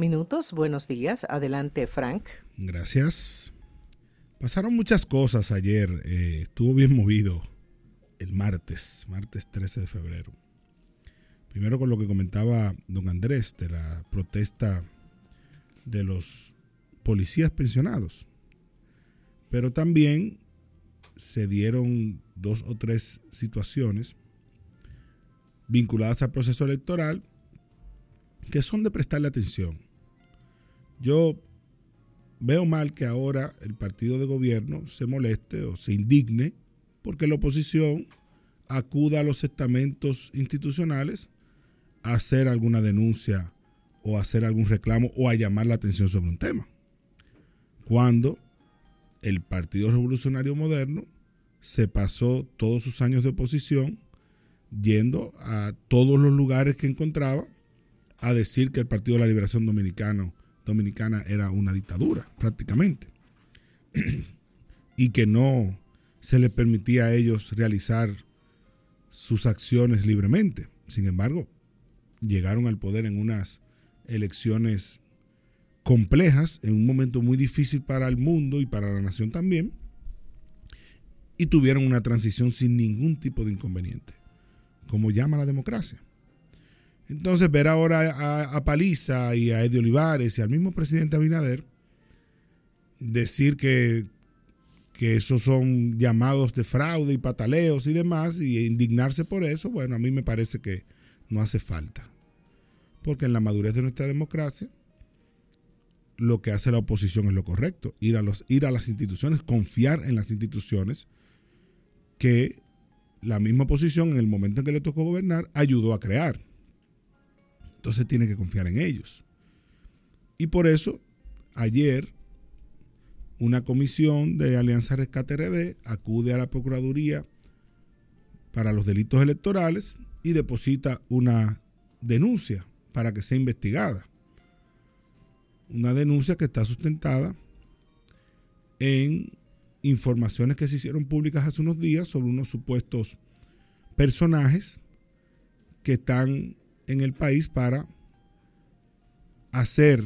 minutos. Buenos días. Adelante, Frank. Gracias. Pasaron muchas cosas ayer. Eh, estuvo bien movido el martes, martes 13 de febrero. Primero con lo que comentaba don Andrés de la protesta de los policías pensionados. Pero también se dieron dos o tres situaciones vinculadas al proceso electoral que son de prestarle atención. Yo veo mal que ahora el partido de gobierno se moleste o se indigne porque la oposición acuda a los estamentos institucionales a hacer alguna denuncia o a hacer algún reclamo o a llamar la atención sobre un tema. Cuando el Partido Revolucionario Moderno se pasó todos sus años de oposición yendo a todos los lugares que encontraba a decir que el Partido de la Liberación Dominicano, Dominicana era una dictadura, prácticamente. y que no se les permitía a ellos realizar sus acciones libremente. Sin embargo, llegaron al poder en unas elecciones complejas, en un momento muy difícil para el mundo y para la nación también, y tuvieron una transición sin ningún tipo de inconveniente, como llama la democracia. Entonces, ver ahora a, Paliza y a Eddie Olivares y al mismo presidente Abinader decir que, que esos son llamados de fraude y pataleos y demás, y indignarse por eso, bueno, a mí me parece que no hace falta. Porque en la madurez de nuestra democracia, lo que hace la oposición es lo correcto, ir a, los, ir a las instituciones, confiar en las instituciones que la misma oposición en el momento en que le tocó gobernar ayudó a crear. Entonces tiene que confiar en ellos. Y por eso, ayer, una comisión de Alianza Rescate RD acude a la Procuraduría para los delitos electorales y deposita una denuncia para que sea investigada. Una denuncia que está sustentada en informaciones que se hicieron públicas hace unos días sobre unos supuestos personajes que están en el país para hacer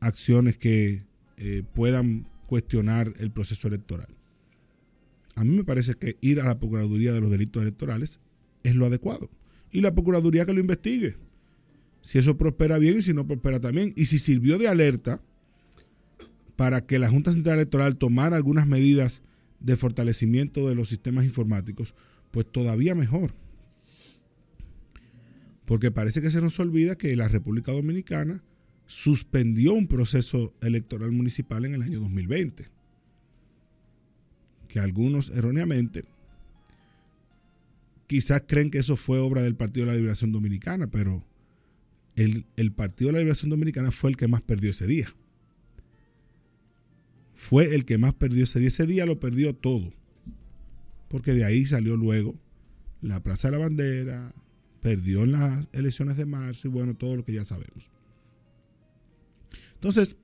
acciones que eh, puedan cuestionar el proceso electoral. A mí me parece que ir a la Procuraduría de los Delitos Electorales es lo adecuado. Y la Procuraduría que lo investigue. Si eso prospera bien y si no prospera también. Y si sirvió de alerta para que la Junta Central Electoral tomara algunas medidas de fortalecimiento de los sistemas informáticos, pues todavía mejor porque parece que se nos olvida que la República Dominicana suspendió un proceso electoral municipal en el año 2020, que algunos erróneamente quizás creen que eso fue obra del Partido de la Liberación Dominicana, pero el, el, Partido de la Liberación Dominicana fue el que más perdió ese día. Fue el que más perdió ese día. Ese día lo perdió todo. Porque de ahí salió luego la Plaza de la Bandera, perdió en las elecciones de marzo y bueno, todo lo que ya sabemos. Entonces,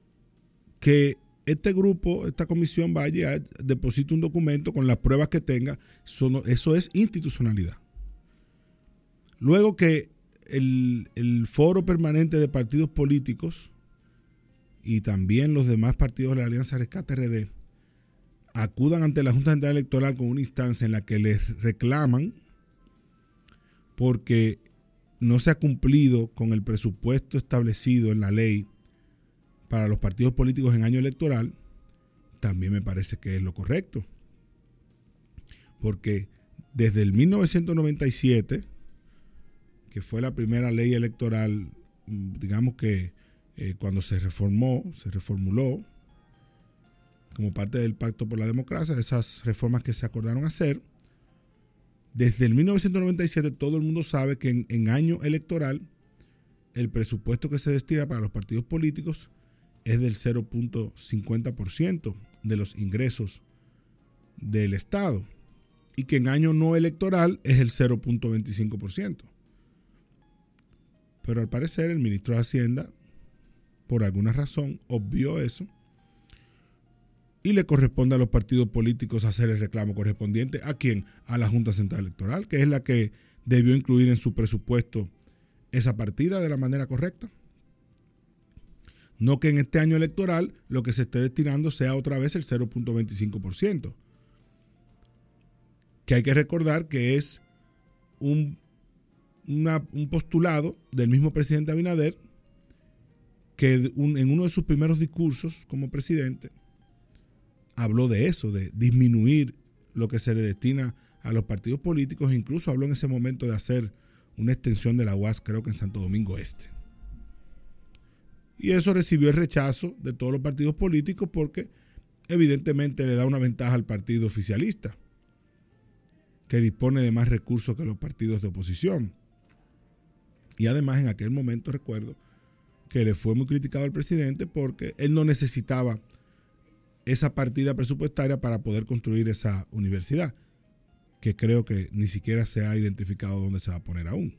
que este grupo, esta comisión vaya, deposite un documento con las pruebas que tenga, eso, es institucionalidad. Luego que el, el, foro permanente de partidos políticos y también los demás partidos de la Alianza Rescate RD acudan ante la Junta Central Electoral con una instancia en la que les reclaman porque no se ha cumplido con el presupuesto establecido en la ley para los partidos políticos en año electoral, también me parece que es lo correcto. Porque desde el 1997, que fue la primera ley electoral, digamos que eh, cuando se reformó, se reformuló, como parte del Pacto por la Democracia, esas reformas que se acordaron hacer, desde el 1997 todo el mundo sabe que en, año electoral el presupuesto que se destina para los partidos políticos es del 0.50% de los ingresos del Estado y que en año no electoral es el 0.25%. Pero al parecer el ministro de Hacienda, por alguna razón, obvió eso y le corresponde a los partidos políticos hacer el reclamo correspondiente. ¿A quién? A la Junta Central Electoral, que es la que debió incluir en su presupuesto esa partida de la manera correcta. No que en este año electoral lo que se esté destinando sea otra vez el 0.25%. Que hay que recordar que es un, un postulado del mismo presidente Abinader que en uno de sus primeros discursos como presidente habló de eso, de disminuir lo que se le destina a los partidos políticos, incluso habló en ese momento de hacer una extensión de la UAS, creo que en Santo Domingo Este. Y eso recibió el rechazo de todos los partidos políticos porque evidentemente le da una ventaja al partido oficialista, que dispone de más recursos que los partidos de oposición. Y además en aquel momento recuerdo que le fue muy criticado al presidente porque él no necesitaba esa partida presupuestaria para poder construir esa universidad, que creo que ni siquiera se ha identificado dónde se va a poner aún.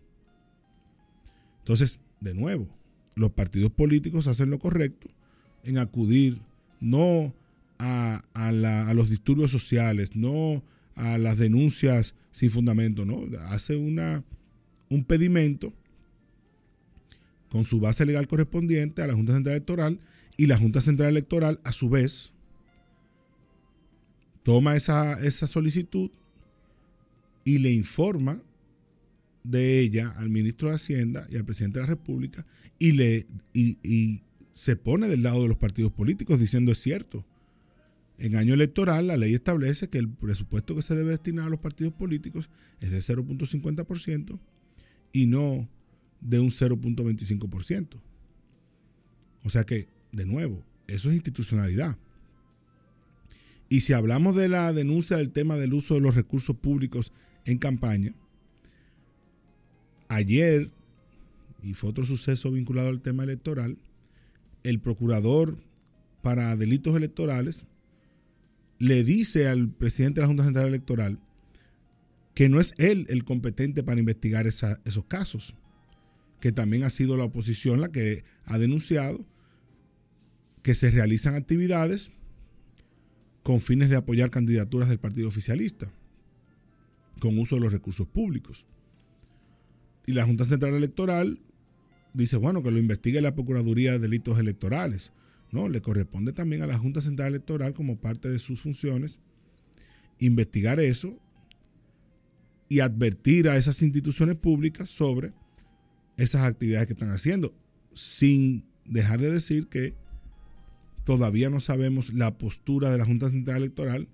Entonces, de nuevo, los partidos políticos hacen lo correcto en acudir no a, los disturbios sociales, no a las denuncias sin fundamento, ¿no? Hace una, un pedimento con su base legal correspondiente a la Junta Central Electoral y la Junta Central Electoral, a su vez, toma esa, esa solicitud y le informa de ella al ministro de Hacienda y al presidente de la República y, le, y, se pone del lado de los partidos políticos diciendo es cierto. En año electoral la ley establece que el presupuesto que se debe destinar a los partidos políticos es de 0.50% y no de un 0.25%. O sea que, de nuevo, eso es institucionalidad. Y si hablamos de la denuncia del tema del uso de los recursos públicos en campaña, ayer, y fue otro suceso vinculado al tema electoral, el procurador para delitos electorales le dice al presidente de la Junta Central Electoral que no es él el competente para investigar esos casos, que también ha sido la oposición la que ha denunciado que se realizan actividades con fines de apoyar candidaturas del partido oficialista, con uso de los recursos públicos. Y la Junta Central Electoral dice, bueno, que lo investigue la Procuraduría de Delitos Electorales. No, le corresponde también a la Junta Central Electoral como parte de sus funciones investigar eso y advertir a esas instituciones públicas sobre esas actividades que están haciendo, sin dejar de decir que todavía no sabemos la postura de la Junta Central Electoral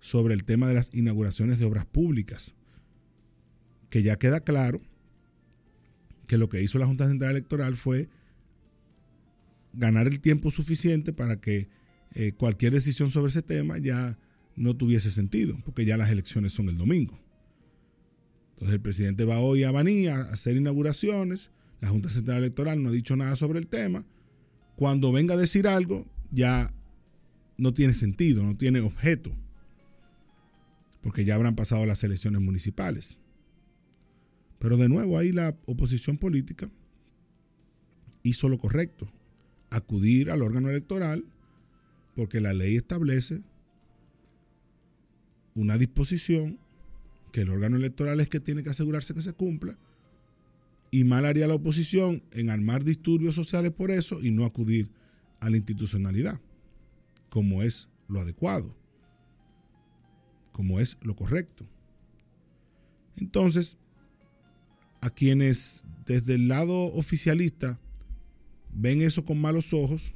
sobre el tema de las inauguraciones de obras públicas, que ya queda claro que lo que hizo la Junta Central Electoral fue ganar el tiempo suficiente para que eh, cualquier decisión sobre ese tema ya no tuviese sentido, porque ya las elecciones son el domingo. Entonces el presidente va hoy a Baní a hacer inauguraciones, la Junta Central Electoral no ha dicho nada sobre el tema. Cuando venga a decir algo, ya no tiene sentido, no tiene objeto, porque ya habrán pasado las elecciones municipales. Pero de nuevo ahí la oposición política hizo lo correcto, acudir al órgano electoral porque la ley establece una disposición que el órgano electoral es que tiene que asegurarse que se cumpla y mal haría la oposición en armar disturbios sociales por eso y no acudir a la institucionalidad, como es lo adecuado, como es lo correcto. Entonces, a quienes desde el lado oficialista ven eso con malos ojos,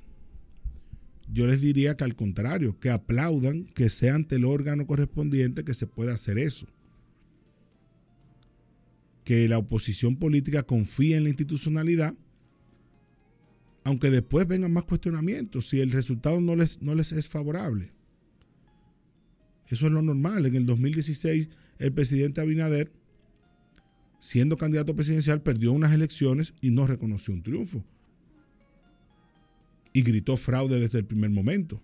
yo les diría que al contrario, que aplaudan que sea ante el órgano correspondiente que se pueda hacer eso. Que la oposición política confíe en la institucionalidad, aunque después vengan más cuestionamientos si el resultado no les, no les es favorable. Eso es lo normal. En el 2016 el presidente Abinader siendo candidato presidencial, perdió unas elecciones y no reconoció un triunfo. Y gritó fraude desde el primer momento.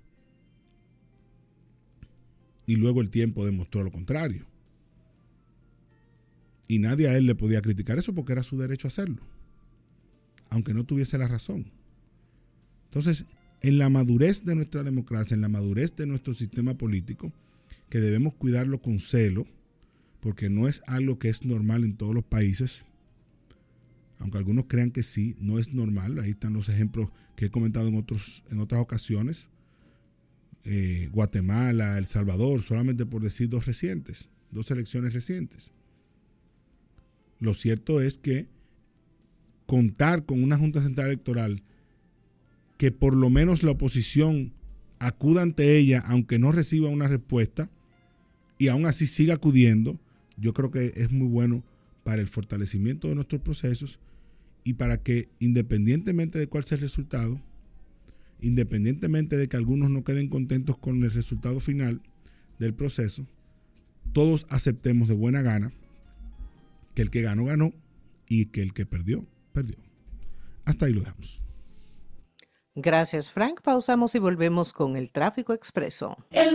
Y luego el tiempo demostró lo contrario. Y nadie a él le podía criticar eso porque era su derecho a hacerlo. Aunque no tuviese la razón. Entonces, en la madurez de nuestra democracia, en la madurez de nuestro sistema político, que debemos cuidarlo con celo, porque no es algo que es normal en todos los países. aunque algunos crean que sí, no es normal. Ahí están los ejemplos que he comentado en, otros, en otras ocasiones. Eh, Guatemala, El Salvador, solamente por decir dos recientes, dos elecciones recientes. Lo cierto es que contar con una Junta Central Electoral que por lo menos la oposición acuda ante ella, aunque no reciba una respuesta, y aún así siga acudiendo, yo creo que es muy bueno para el fortalecimiento de nuestros procesos y para que independientemente de cuál sea el resultado, independientemente de que algunos no queden contentos con el resultado final del proceso, todos aceptemos de buena gana que el que ganó, ganó y que el que perdió, perdió. Hasta ahí lo dejamos. Gracias, Frank. Pausamos y volvemos con el tráfico expreso.